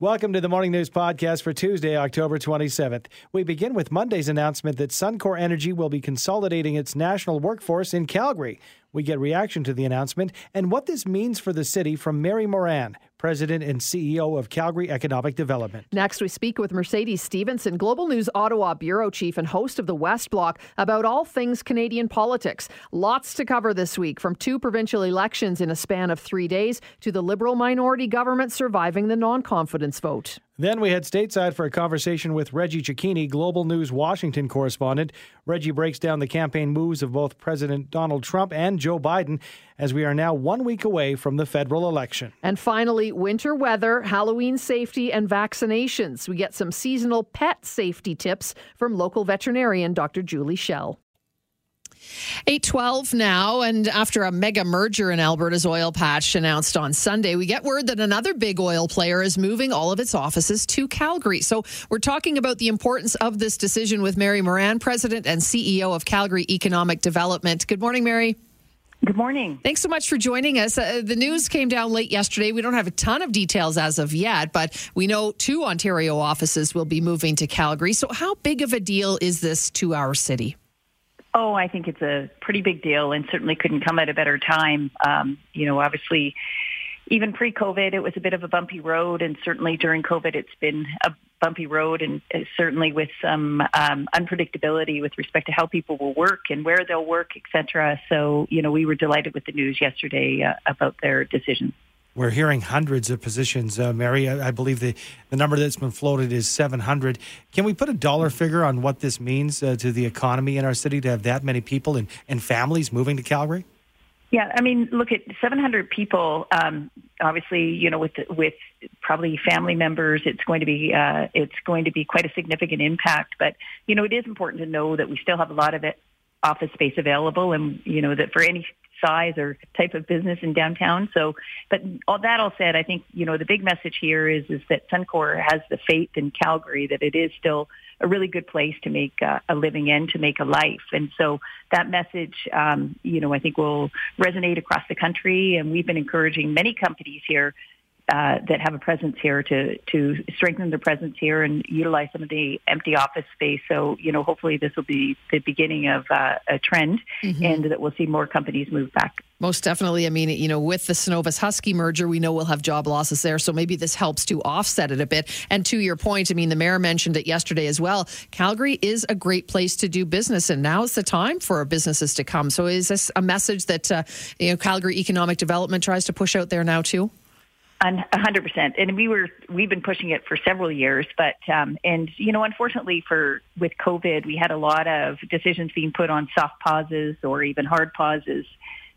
Welcome to the Morning News Podcast for Tuesday, October 27th. We begin with Monday's announcement that Suncor Energy will be consolidating its national workforce in Calgary. We get reaction to the announcement and what this means for the city from Mary Moran, President and CEO of Calgary Economic Development. Next, we speak with Mercedes Stephenson, Global News Ottawa Bureau Chief and host of the West Block, about all things Canadian politics. Lots to cover this week, from two provincial elections in a span of three days to the Liberal minority government surviving the non confidence vote. Then we head stateside for a conversation with Reggie Cecchini, Global News Washington correspondent. Reggie breaks down the campaign moves of both President Donald Trump and Joe Biden as we are now one week away from the federal election. And finally, winter weather, Halloween safety, and vaccinations. We get some seasonal pet safety tips from local veterinarian Dr. Julie Schell. 812 now, and after a mega merger in Alberta's oil patch announced on Sunday, we get word that another big oil player is moving all of its offices to Calgary. So we're talking about the importance of this decision with Mary Moran, President and CEO of Calgary Economic Development. Good morning, Mary. Good morning. Thanks so much for joining us. Uh, the news came down late yesterday. We don't have a ton of details as of yet, but we know two Ontario offices will be moving to Calgary. So, how big of a deal is this to our city? Oh, I think it's a pretty big deal and certainly couldn't come at a better time. Um, you know, obviously, even pre-COVID, it was a bit of a bumpy road, and certainly during COVID, it's been a bumpy road, and uh, certainly with some um, unpredictability with respect to how people will work and where they'll work, et cetera. So, you know, we were delighted with the news yesterday uh, about their decision. We're hearing hundreds of positions, uh, Mary. I, I, believe the, the number that's been floated is 700. Can we put a dollar figure on what this means uh, to the economy in our city to have that many people and, and families moving to Calgary? Yeah, I mean, look at 700 people. Um, obviously, you know, with with probably family members, it's going to be uh, it's going to be quite a significant impact. But you know, it is important to know that we still have a lot of it office space available, and you know that for any size or type of business in downtown. So, but all that all said, I think, you know, the big message here is, is that Suncor has the faith in Calgary that it is still a really good place to make uh, a living in, to make a life. And so that message, um, you know, I think will resonate across the country. And we've been encouraging many companies here uh, that have a presence here to to strengthen their presence here and utilize some of the empty office space. So you know, hopefully this will be the beginning of uh, a trend, mm-hmm. and that we'll see more companies move back. Most definitely. I mean, you know, with the Cenovus Husky merger, we know we'll have job losses there. So maybe this helps to offset it a bit. And to your point, I mean, the mayor mentioned it yesterday as well. Calgary is a great place to do business, and now is the time for our businesses to come. So is this a message that uh, you know Calgary Economic Development tries to push out there now too? Hundred percent, and we were we've been pushing it for several years, but um, and you know, unfortunately for with COVID, we had a lot of decisions being put on soft pauses or even hard pauses.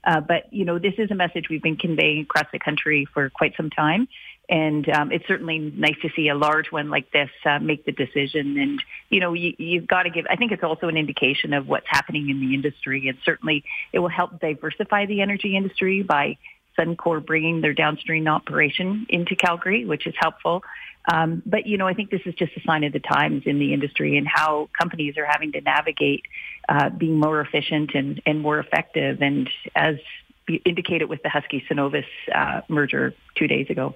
Uh, but you know, this is a message we've been conveying across the country for quite some time, and um, it's certainly nice to see a large one like this uh, make the decision. And you know, you, you've got to give. I think it's also an indication of what's happening in the industry, and certainly it will help diversify the energy industry by Suncor bringing their downstream operation into Calgary, which is helpful. Um, but you know, I think this is just a sign of the times in the industry and how companies are having to navigate uh, being more efficient and, and more effective. And as indicated with the Husky Cenovus uh, merger two days ago.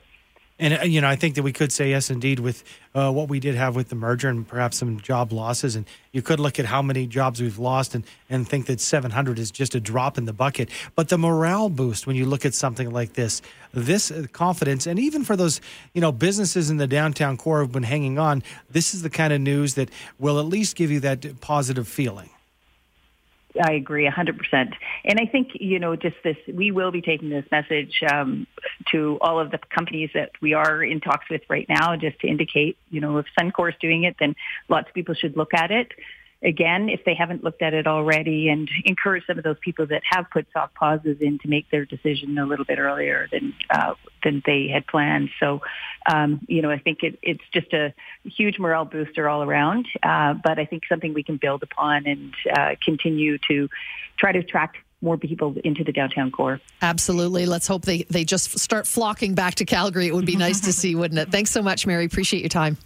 And uh, you know, I think that we could say yes, indeed, with uh, what we did have with the merger and perhaps some job losses. And you could look at how many jobs we've lost and and think that 700 is just a drop in the bucket. But the morale boost when you look at something like this, this uh, confidence, and even for those you know businesses in the downtown core who've been hanging on, this is the kind of news that will at least give you that positive feeling. I agree 100%. And I think, you know, just this, we will be taking this message um, to all of the companies that we are in talks with right now, just to indicate, you know, if Suncor is doing it, then lots of people should look at it again if they haven't looked at it already and encourage some of those people that have put soft pauses in to make their decision a little bit earlier than uh, than they had planned. So, um, you know, I think it, it's just a huge morale booster all around. Uh, but I think something we can build upon and uh, continue to try to attract more people into the downtown core. Absolutely. Let's hope they, they just start flocking back to Calgary. It would be nice to see, wouldn't it? Thanks so much, Mary. Appreciate your time.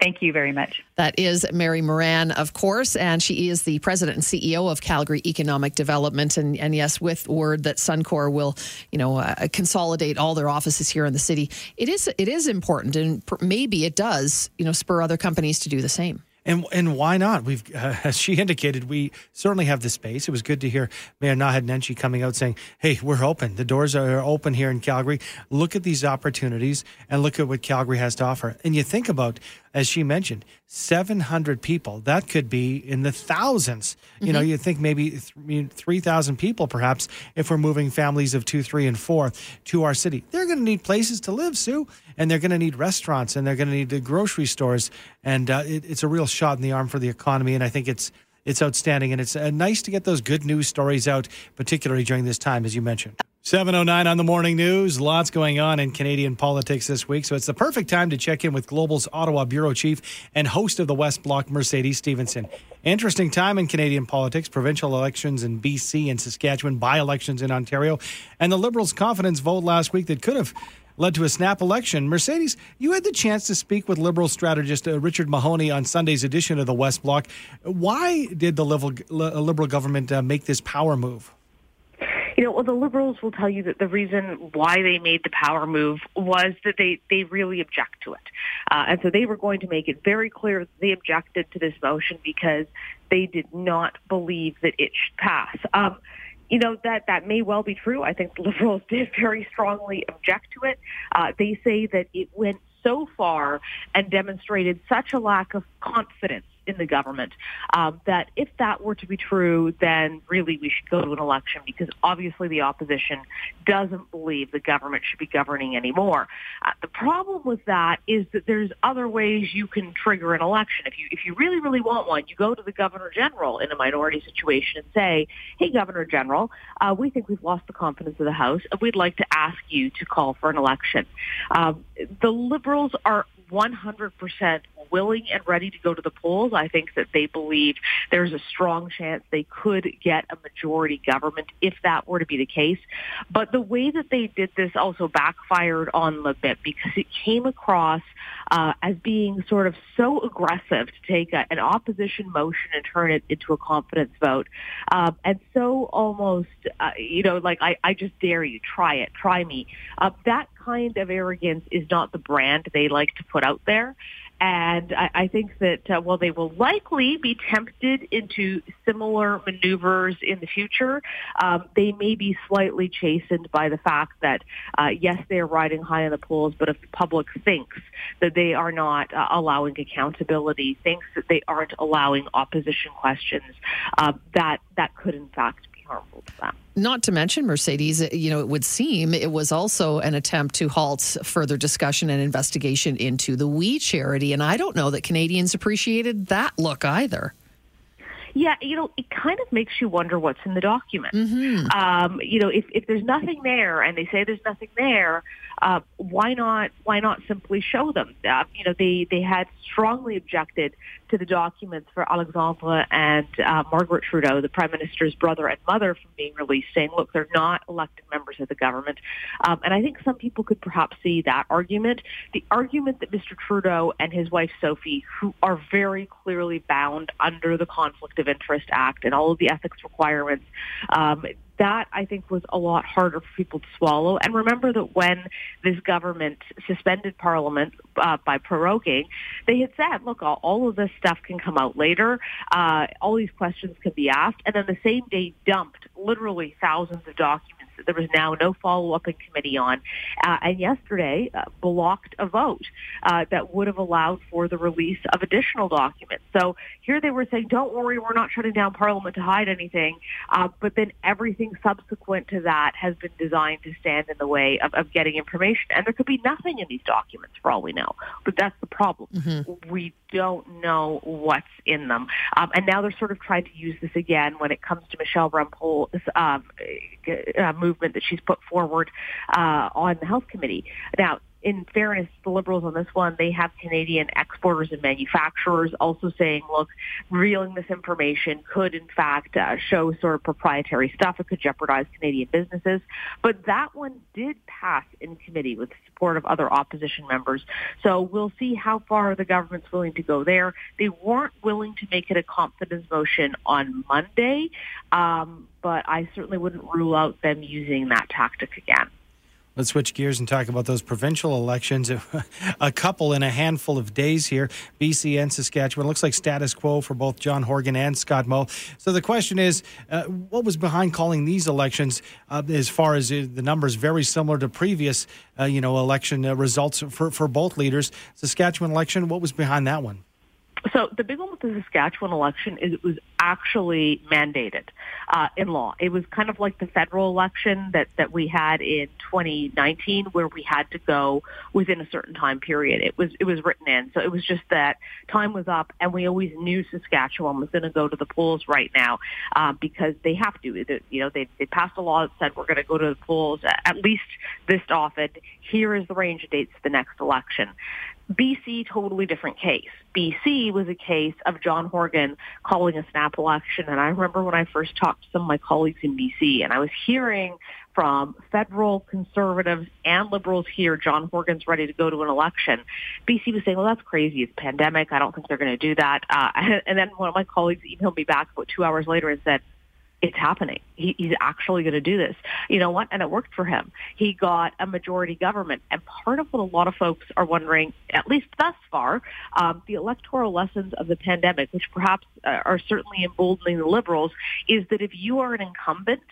Thank you very much. That is Mary Moran, of course, and she is the president and CEO of Calgary Economic Development. And, and yes, with word that Suncor will, you know, uh, consolidate all their offices here in the city, it is it is important, and maybe it does, you know, spur other companies to do the same. And and why not? We've, uh, as she indicated, we certainly have the space. It was good to hear Mayor Naheed Nenshi coming out saying, "Hey, we're open. The doors are open here in Calgary. Look at these opportunities and look at what Calgary has to offer." And you think about as she mentioned, 700 people. That could be in the 1000s You mm-hmm. know, you think maybe 3,000 people perhaps if we're moving families of two, three, and four to our city. They're going to need places to live, Sue, and they're going to need restaurants and they're going to need the grocery stores. And uh, it, it's a real shot in the arm for the economy. And I think it's it's outstanding. And it's uh, nice to get those good news stories out, particularly during this time, as you mentioned. 709 on the morning news. Lots going on in Canadian politics this week. So it's the perfect time to check in with Global's Ottawa Bureau Chief and host of the West Block, Mercedes Stephenson. Interesting time in Canadian politics provincial elections in BC and Saskatchewan, by elections in Ontario, and the Liberals' confidence vote last week that could have led to a snap election. Mercedes, you had the chance to speak with Liberal strategist uh, Richard Mahoney on Sunday's edition of the West Block. Why did the Liberal, Liberal government uh, make this power move? You know, well, the Liberals will tell you that the reason why they made the power move was that they, they really object to it. Uh, and so they were going to make it very clear that they objected to this motion because they did not believe that it should pass. Um, you know that that may well be true. I think the Liberals did very strongly object to it. Uh, they say that it went so far and demonstrated such a lack of confidence in the government. Um, that if that were to be true, then really we should go to an election because obviously the opposition doesn't believe the government should be governing anymore. Uh, the problem with that is that there's other ways you can trigger an election. If you if you really really want one, you go to the governor general in a minority situation and say, "Hey, Governor General, uh, we think we've lost the confidence of the House, and we'd like to ask you to call for an election." Um, the Liberals are 100% willing and ready to go to the polls. I think that they believe there's a strong chance they could get a majority government if that were to be the case. But the way that they did this also backfired on the bit because it came across uh, as being sort of so aggressive to take a, an opposition motion and turn it into a confidence vote. Um, and so almost, uh, you know, like, I, I just dare you, try it, try me. Uh, that kind of arrogance is not the brand they like to put out there. And I, I think that uh, while they will likely be tempted into similar maneuvers in the future, um, they may be slightly chastened by the fact that, uh, yes, they are riding high in the polls, but if the public thinks that they are not uh, allowing accountability, thinks that they aren't allowing opposition questions, uh, that that could in fact harmful to them. Not to mention Mercedes, you know, it would seem it was also an attempt to halt further discussion and investigation into the We charity. And I don't know that Canadians appreciated that look either. Yeah, you know, it kind of makes you wonder what's in the document. Mm-hmm. Um, you know, if, if there's nothing there and they say there's nothing there, uh, why not why not simply show them? Uh, you know, they they had strongly objected to the documents for Alexandre and uh, Margaret Trudeau, the Prime Minister's brother and mother, from being released, saying, look, they're not elected members of the government. Um, and I think some people could perhaps see that argument. The argument that Mr. Trudeau and his wife Sophie, who are very clearly bound under the Conflict of Interest Act and all of the ethics requirements, um, that I think was a lot harder for people to swallow. And remember that when this government suspended Parliament uh, by proroguing, they had said, look, all, of this stuff can come out later. Uh, all these questions can be asked. And then the same day dumped literally thousands of documents there was now no follow-up in committee on. Uh, and yesterday uh, blocked a vote uh, that would have allowed for the release of additional documents. So here they were saying, don't worry, we're not shutting down Parliament to hide anything. Uh, but then everything subsequent to that has been designed to stand in the way of, of getting information. And there could be nothing in these documents for all we know. But that's the problem. Mm-hmm. We don't know what's in them. Um, and now they're sort of trying to use this again when it comes to Michelle Rempel's um, uh, movement that she's put forward uh, on the health committee. Now, in fairness, the Liberals on this one, they have Canadian exporters and manufacturers also saying, look, revealing this information could in fact uh, show sort of proprietary stuff. It could jeopardize Canadian businesses. But that one did pass in committee with the support of other opposition members. So we'll see how far the government's willing to go there. They weren't willing to make it a confidence motion on Monday, um, but I certainly wouldn't rule out them using that tactic again. Let's switch gears and talk about those provincial elections. a couple in a handful of days here, BC and Saskatchewan. Looks like status quo for both John Horgan and Scott Moe. So the question is, uh, what was behind calling these elections? Uh, as far as uh, the numbers, very similar to previous, uh, you know, election uh, results for for both leaders. Saskatchewan election, what was behind that one? So the big one with the Saskatchewan election is it was actually mandated uh, in law. It was kind of like the federal election that, that we had in 2019, where we had to go within a certain time period. It was it was written in, so it was just that time was up, and we always knew Saskatchewan was going to go to the polls right now uh, because they have to. You know, they they passed a law that said we're going to go to the polls at least this often. Here is the range of dates for the next election. BC, totally different case. BC was a case of John Horgan calling a snap election. And I remember when I first talked to some of my colleagues in BC and I was hearing from federal conservatives and liberals here, John Horgan's ready to go to an election. BC was saying, well, that's crazy. It's pandemic. I don't think they're going to do that. Uh, and then one of my colleagues emailed me back about two hours later and said, it's happening. He, he's actually going to do this. You know what? And it worked for him. He got a majority government. And part of what a lot of folks are wondering, at least thus far, um, the electoral lessons of the pandemic, which perhaps uh, are certainly emboldening the Liberals, is that if you are an incumbent,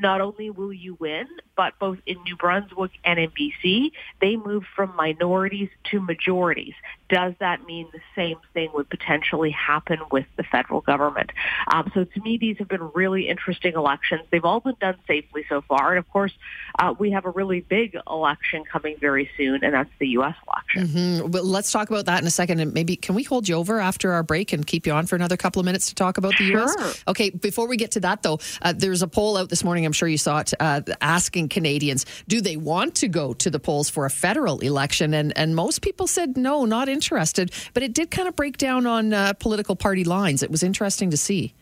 not only will you win, but both in New Brunswick and in BC, they move from minorities to majorities. Does that mean the same thing would potentially happen with the federal government? Um, so to me, these have been really interesting elections. They've all been done safely so far. And of course, uh, we have a really big election coming very soon, and that's the U.S. election. Mm-hmm. But let's talk about that in a second. And maybe can we hold you over after our break and keep you on for another couple of minutes to talk about the sure. U.S.? Okay, before we get to that, though, uh, there's a poll out this morning, I'm sure you saw it, uh, asking Canadians, do they want to go to the polls for a federal election? And, and most people said no, not interested. But it did kind of break down on uh, political party lines. It was interesting to see.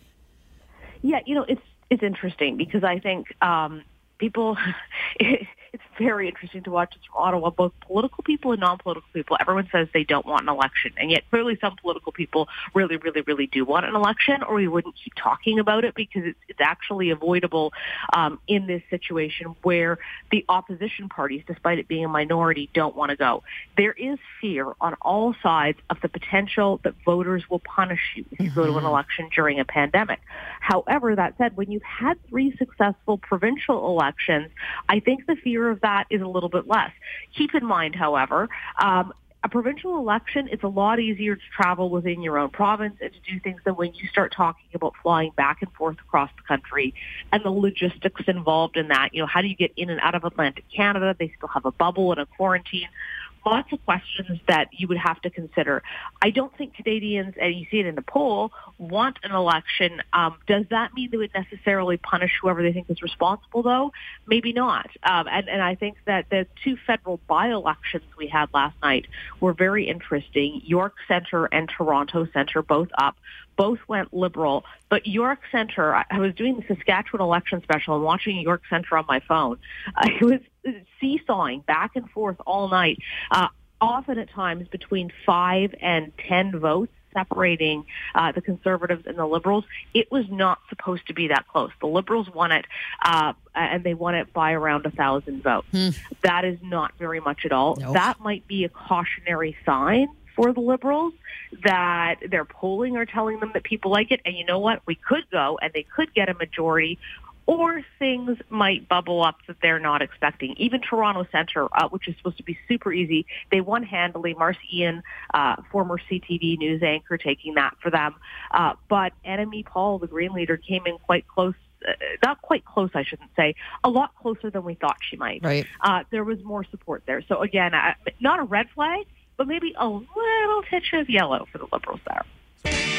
Yeah, you know, it's it's interesting because I think um, people. It, it's very interesting to watch this from Ottawa. Both political people and non-political people, everyone says they don't want an election, and yet clearly some political people really, really, really do want an election, or we wouldn't keep talking about it because it's, it's actually avoidable um, in this situation where the opposition parties, despite it being a minority, don't want to go. There is fear on all sides of the potential that voters will punish you if you mm-hmm. go to an mm-hmm. election during a pandemic. However, that said, when you've had three successful provincial elections, I think the fear of that is a little bit less. Keep in mind, however, um, a provincial election, it's a lot easier to travel within your own province and to do things than when you start talking about flying back and forth across the country and the logistics involved in that. You know, how do you get in and out of Atlantic Canada? They still have a bubble and a quarantine lots of questions that you would have to consider. I don't think Canadians, and you see it in the poll, want an election. Um, does that mean they would necessarily punish whoever they think is responsible, though? Maybe not. Um, and, and I think that the two federal by-elections we had last night were very interesting. York Centre and Toronto Centre both up both went liberal. But York Centre, I was doing the Saskatchewan election special and watching York Centre on my phone. I was seesawing back and forth all night, uh, often at times between five and ten votes separating uh, the conservatives and the liberals. It was not supposed to be that close. The liberals won it, uh, and they won it by around a thousand votes. Hmm. That is not very much at all. Nope. That might be a cautionary sign for the liberals that their polling are telling them that people like it. And you know what? We could go and they could get a majority or things might bubble up that they're not expecting. Even Toronto Centre, uh, which is supposed to be super easy, they won handily. Marci Ien, uh, former CTV news anchor, taking that for them. Uh, but Annamie Paul, the Green leader, came in quite close uh, not quite close, I shouldn't say, a lot closer than we thought she might. Right. Uh, there was more support there. So again, uh, not a red flag, but maybe a little touch of yellow for the Liberals there.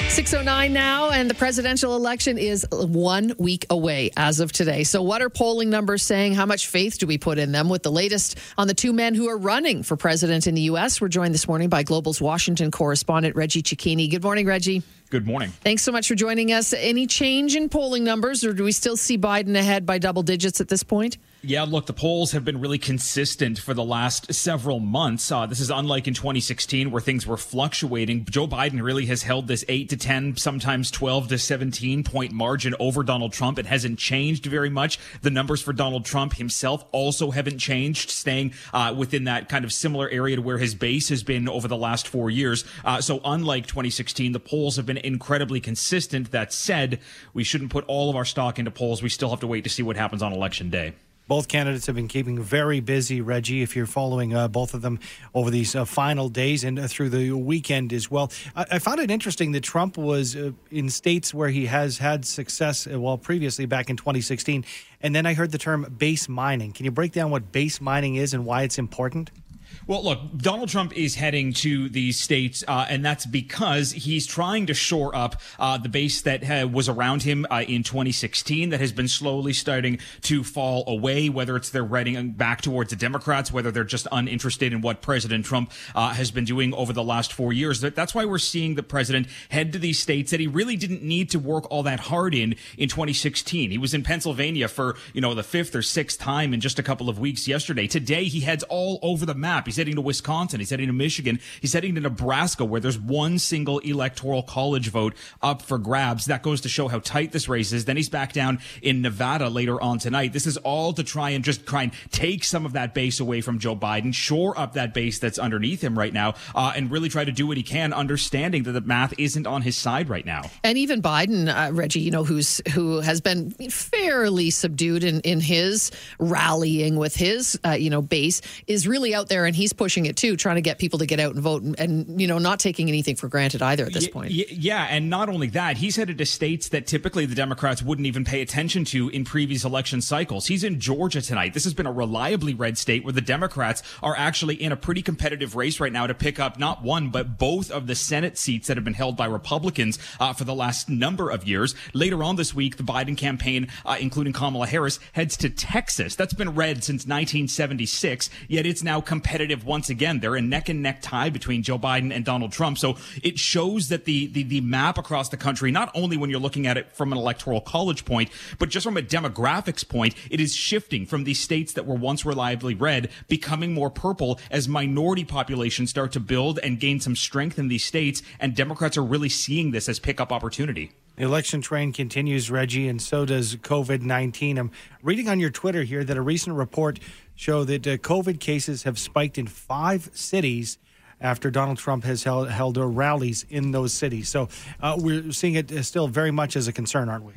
609 now, and the presidential election is one week away as of today. So, what are polling numbers saying? How much faith do we put in them? With the latest on the two men who are running for president in the U.S., we're joined this morning by Global's Washington correspondent, Reggie Cecchini. Good morning, Reggie. Good morning. Thanks so much for joining us. Any change in polling numbers, or do we still see Biden ahead by double digits at this point? Yeah, look, the polls have been really consistent for the last several months. Uh, this is unlike in 2016 where things were fluctuating. Joe Biden really has held this 8 to 10, sometimes 12 to 17 point margin over Donald Trump. It hasn't changed very much. The numbers for Donald Trump himself also haven't changed, staying uh, within that kind of similar area to where his base has been over the last four years. Uh, so unlike 2016, the polls have been incredibly consistent. That said, we shouldn't put all of our stock into polls. We still have to wait to see what happens on election day. Both candidates have been keeping very busy, Reggie, if you're following uh, both of them over these uh, final days and uh, through the weekend as well. I, I, found it interesting that Trump was uh, in states where he has had success, uh, well, previously back in 2016. And then I heard the term base mining. Can you break down what base mining is and why it's important? Well, look, Donald Trump is heading to these states, uh, and that's because he's trying to shore up uh, the base that uh, was around him uh, in 2016 that has been slowly starting to fall away, whether it's they're heading back towards the Democrats, whether they're just uninterested in what President Trump uh, has been doing over the last four years. That's why we're seeing the president head to these states that he really didn't need to work all that hard in in 2016. He was in Pennsylvania for, you know, the fifth or sixth time in just a couple of weeks yesterday. Today, he heads all over the map. He's heading to Wisconsin. He's heading to Michigan. He's heading to Nebraska, where there's one single electoral college vote up for grabs. That goes to show how tight this race is. Then he's back down in Nevada later on tonight. This is all to try and just try and take some of that base away from Joe Biden, shore up that base that's underneath him right now, uh, and really try to do what he can, understanding that the math isn't on his side right now. And even Biden, uh, Reggie, you know, who's who has been fairly subdued in in his rallying with his uh, you know base, is really out there and he's pushing it too, trying to get people to get out and vote, and, and you know, not taking anything for granted either at this y- point. Y- yeah, and not only that, he's headed to states that typically the Democrats wouldn't even pay attention to in previous election cycles. He's in Georgia tonight. This has been a reliably red state where the Democrats are actually in a pretty competitive race right now to pick up not one but both of the Senate seats that have been held by Republicans uh, for the last number of years. Later on this week, the Biden campaign, uh, including Kamala Harris, heads to Texas. That's been red since 1976, yet it's now competitive once again. They're a neck and neck tie between Joe Biden and Donald Trump. So it shows that the, the, the map across the country, not only when you're looking at it from an electoral college point, but just from a demographics point, it is shifting from these states that were once reliably red, becoming more purple as minority populations start to build and gain some strength in these states. And Democrats are really seeing this as pickup opportunity. The election train continues, Reggie, and so does COVID 19. I'm reading on your Twitter here that a recent report showed that uh, COVID cases have spiked in five cities after Donald Trump has held, held rallies in those cities. So uh, we're seeing it uh, still very much as a concern, aren't we?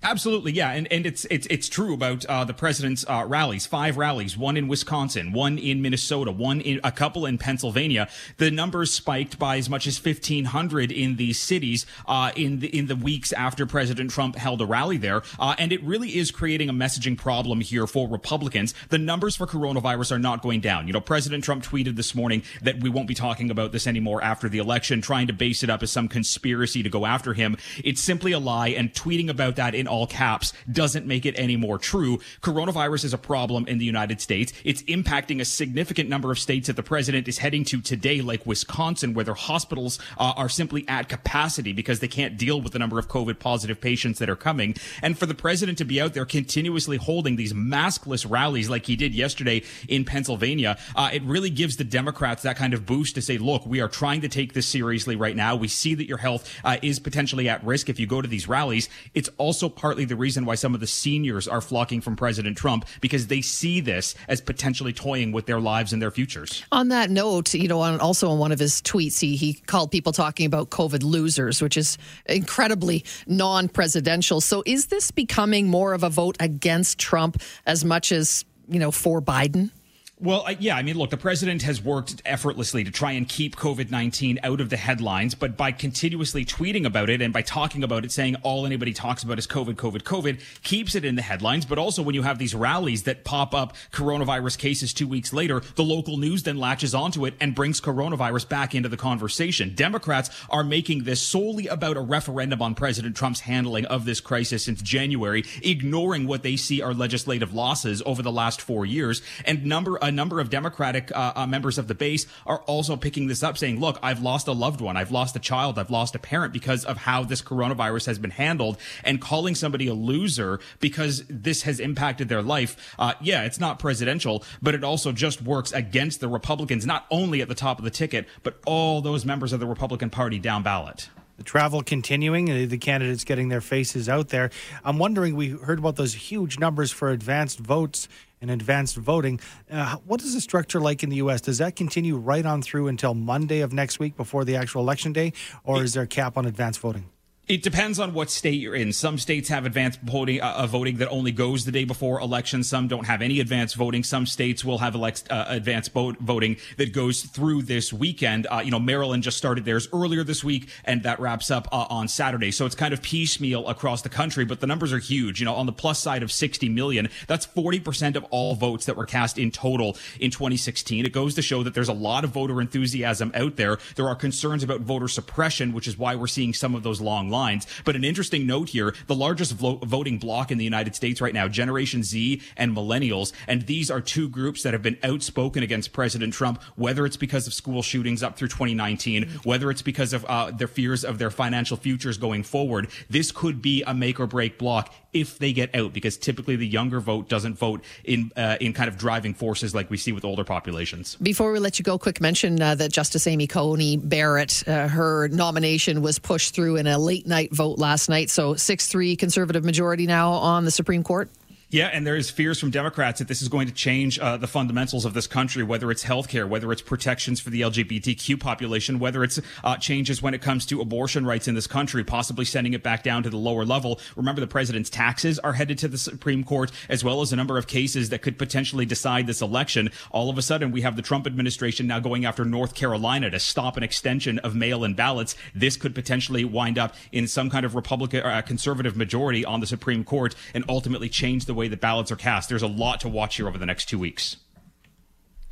Absolutely, yeah, and and it's it's it's true about uh, the president's uh, rallies. Five rallies, one in Wisconsin, one in Minnesota, one in a couple in Pennsylvania. The numbers spiked by as much as fifteen hundred in these cities uh, in the in the weeks after President Trump held a rally there, uh, and it really is creating a messaging problem here for Republicans. The numbers for coronavirus are not going down. You know, President Trump tweeted this morning that we won't be talking about this anymore after the election, trying to base it up as some conspiracy to go after him. It's simply a lie, and tweeting about that in all caps doesn't make it any more true. Coronavirus is a problem in the United States. It's impacting a significant number of states that the president is heading to today, like Wisconsin, where their hospitals uh, are simply at capacity because they can't deal with the number of COVID positive patients that are coming. And for the president to be out there continuously holding these maskless rallies like he did yesterday in Pennsylvania, uh, it really gives the Democrats that kind of boost to say, look, we are trying to take this seriously right now. We see that your health uh, is potentially at risk if you go to these rallies. It's also partly the reason why some of the seniors are flocking from President Trump because they see this as potentially toying with their lives and their futures. On that note, you know, on, also on one of his tweets, he, he called people talking about COVID losers, which is incredibly non presidential. So is this becoming more of a vote against Trump as much as, you know, for Biden? Well, yeah, I mean, look, the president has worked effortlessly to try and keep COVID 19 out of the headlines, but by continuously tweeting about it and by talking about it, saying all anybody talks about is COVID, COVID, COVID, keeps it in the headlines. But also, when you have these rallies that pop up coronavirus cases two weeks later, the local news then latches onto it and brings coronavirus back into the conversation. Democrats are making this solely about a referendum on President Trump's handling of this crisis since January, ignoring what they see are legislative losses over the last four years. And number, a number of Democratic uh, uh, members of the base are also picking this up, saying, look, I've lost a loved one. I've lost a child. I've lost a parent because of how this coronavirus has been handled and calling somebody a loser because this has impacted their life. Uh, yeah, it's not presidential, but it also just works against the Republicans, not only at the top of the ticket, but all those members of the Republican Party down ballot the travel continuing, uh, the candidates getting their faces out there. I'm wondering, we heard about those huge numbers for advanced votes and advanced voting. Uh, what is the structure like in the U.S.? Does that continue right on through until Monday of next week before the actual election day, or is there a cap on advanced voting? It depends on what state you're in. Some states have advanced voting, uh, uh, voting that only goes the day before election. Some don't have any advanced voting. Some states will have elect, uh, advanced vote, voting that goes through this weekend. Uh, you know, Maryland just started theirs earlier this week, and that wraps up uh, on Saturday. So it's kind of piecemeal across the country, but the numbers are huge. You know, on the plus side of 60 million, that's 40% of all votes that were cast in total in 2016. It goes to show that there's a lot of voter enthusiasm out there. There are concerns about voter suppression, which is why we're seeing some of those long lines lines. But an interesting note here the largest vo- voting bloc in the United States right now, Generation Z and Millennials. And these are two groups that have been outspoken against President Trump, whether it's because of school shootings up through 2019, whether it's because of uh, their fears of their financial futures going forward. This could be a make or break block if they get out, because typically the younger vote doesn't vote in uh, in kind of driving forces like we see with older populations. Before we let you go, quick mention uh, that Justice Amy Coney Barrett, uh, her nomination was pushed through in a late night vote last night. So 6 3 conservative majority now on the Supreme Court. Yeah, and there is fears from Democrats that this is going to change uh, the fundamentals of this country, whether it's healthcare, whether it's protections for the LGBTQ population, whether it's uh, changes when it comes to abortion rights in this country, possibly sending it back down to the lower level. Remember, the president's taxes are headed to the Supreme Court, as well as a number of cases that could potentially decide this election. All of a sudden, we have the Trump administration now going after North Carolina to stop an extension of mail-in ballots. This could potentially wind up in some kind of Republican or uh, conservative majority on the Supreme Court and ultimately change the way the ballots are cast. There's a lot to watch here over the next two weeks.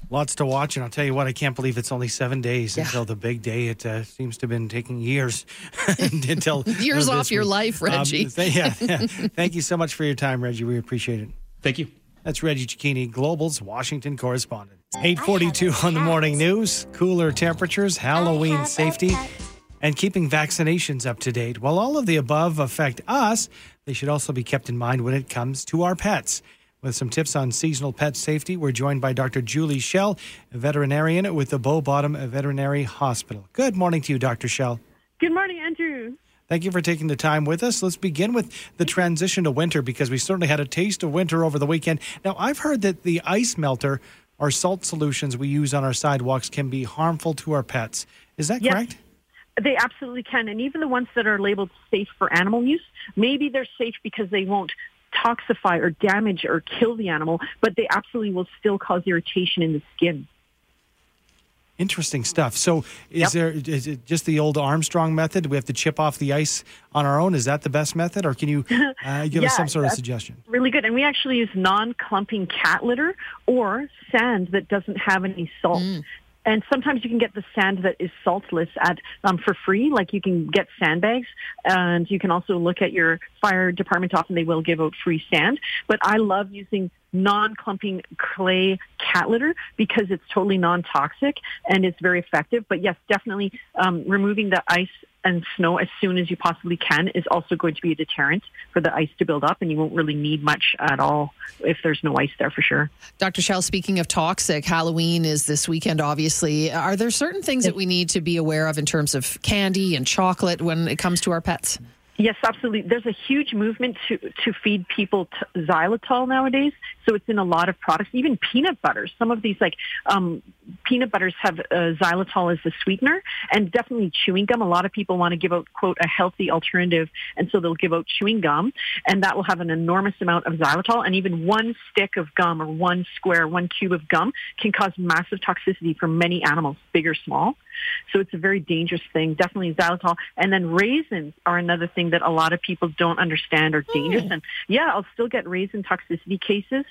Lots to watch, and I'll tell you what, I can't believe it's only seven days yeah. until the big day. It uh, seems to have been taking years until years off your life, um, Reggie. Um, th- yeah, yeah. Thank you so much for your time, Reggie. We appreciate it. Thank you. That's Reggie Cecchini, Global's Washington correspondent. 842 on the morning news. Cooler temperatures, Halloween safety, and keeping vaccinations up to date. While all of the above affect us, they should also be kept in mind when it comes to our pets. With some tips on seasonal pet safety, we're joined by Dr. Julie Shell, a veterinarian with the Bow Bottom Veterinary Hospital. Good morning to you, Dr. Shell. Good morning, Andrew. Thank you for taking the time with us. Let's begin with the transition to winter because we certainly had a taste of winter over the weekend. Now, I've heard that the ice melter or salt solutions we use on our sidewalks can be harmful to our pets. Is that yes. correct? They absolutely can. And even the ones that are labeled safe for animal use, maybe they're safe because they won't toxify or damage or kill the animal, but they absolutely will still cause irritation in the skin. Interesting stuff. So, is yep. there is it just the old Armstrong method? Do we have to chip off the ice on our own? Is that the best method, or can you uh, give yeah, us some sort of suggestion? Really good. And we actually use non-clumping cat litter or sand that doesn't have any salt. Mm. And sometimes you can get the sand that is saltless at um, for free. Like you can get sandbags, and you can also look at your fire department. Often they will give out free sand. But I love using non-clumping clay cat litter because it's totally non-toxic and it's very effective. But yes, definitely um, removing the ice and snow as soon as you possibly can is also going to be a deterrent for the ice to build up, and you won't really need much at all if there's no ice there for sure. Dr. Shell, speaking of toxic, Halloween is this weekend, obviously. Are there certain things that we need to be aware of in terms of candy and chocolate when it comes to our pets? Yes, absolutely. There's a huge movement to, to feed people t- xylitol nowadays. So it's in a lot of products, even peanut butters. Some of these, like um, peanut butters, have uh, xylitol as the sweetener, and definitely chewing gum. A lot of people want to give out, quote, a healthy alternative, and so they'll give out chewing gum, and that will have an enormous amount of xylitol. And even one stick of gum or one square, one cube of gum can cause massive toxicity for many animals, big or small. So it's a very dangerous thing. Definitely xylitol. And then raisins are another thing that a lot of people don't understand are dangerous. Mm. And yeah, I'll still get raisin toxicity cases.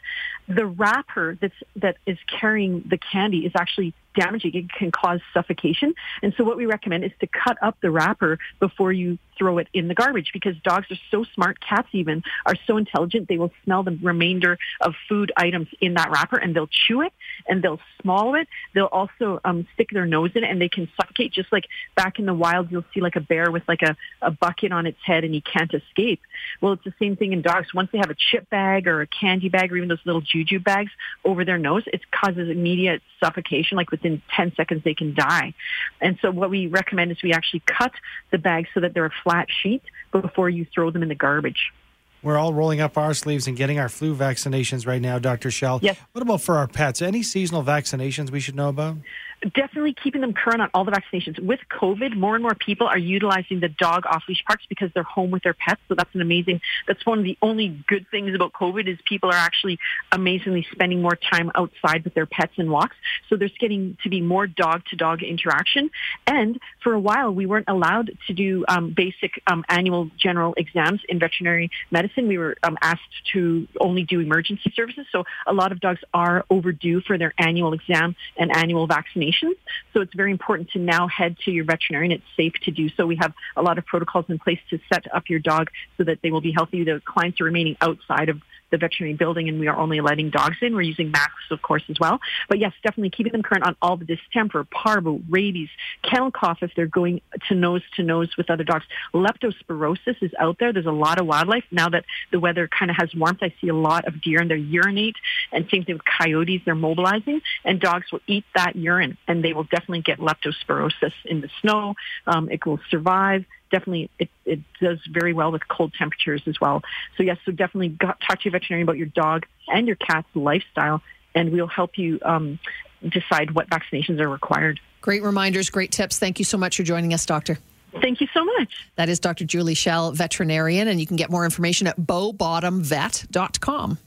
The wrapper that's, that is carrying the candy is actually damaging. It can cause suffocation. And so what we recommend is to cut up the wrapper before you throw it in the garbage because dogs are so smart. Cats even are so intelligent. They will smell the remainder of food items in that wrapper and they'll chew it and they'll swallow it. They'll also um, stick their nose in it and they can suffocate just like back in the wild you'll see like a bear with like a, a bucket on its head and he can't escape. Well, it's the same thing in dogs. Once they have a chip bag or a candy bag or even those little juju bags over their nose, it causes immediate suffocation like within 10 seconds they can die. And so what we recommend is we actually cut the bags so that they're a flat sheet before you throw them in the garbage. We're all rolling up our sleeves and getting our flu vaccinations right now, Dr. Shell. Yes. What about for our pets? Any seasonal vaccinations we should know about? Definitely keeping them current on all the vaccinations. With COVID, more and more people are utilizing the dog off-leash parks because they're home with their pets. So that's an amazing, that's one of the only good things about COVID is people are actually amazingly spending more time outside with their pets and walks. So there's getting to be more dog-to-dog interaction. And for a while, we weren't allowed to do um, basic um, annual general exams in veterinary medicine. We were um, asked to only do emergency services. So a lot of dogs are overdue for their annual exam and annual vaccination so it's very important to now head to your veterinarian. It's safe to do so. We have a lot of protocols in place to set up your dog so that they will be healthy. The clients are remaining outside of the veterinary building and we are only letting dogs in. We're using masks, of course, as well. But yes, definitely keeping them current on all the distemper, parvo, rabies, kennel cough if they're going to nose to nose with other dogs. Leptospirosis is out there. There's a lot of wildlife. Now that the weather kind of has warmth, I see a lot of deer and they urinate and same thing with coyotes. They're mobilizing and dogs will eat that urine and they will definitely get leptospirosis in the snow. Um, it will survive definitely it, it does very well with cold temperatures as well. So yes, so definitely talk to your veterinarian about your dog and your cat's lifestyle, and we'll help you um, decide what vaccinations are required. Great reminders, great tips. Thank you so much for joining us, Doctor. Thank you so much. That is Dr. Julie Shell, veterinarian, and you can get more information at bowbottomvet.com.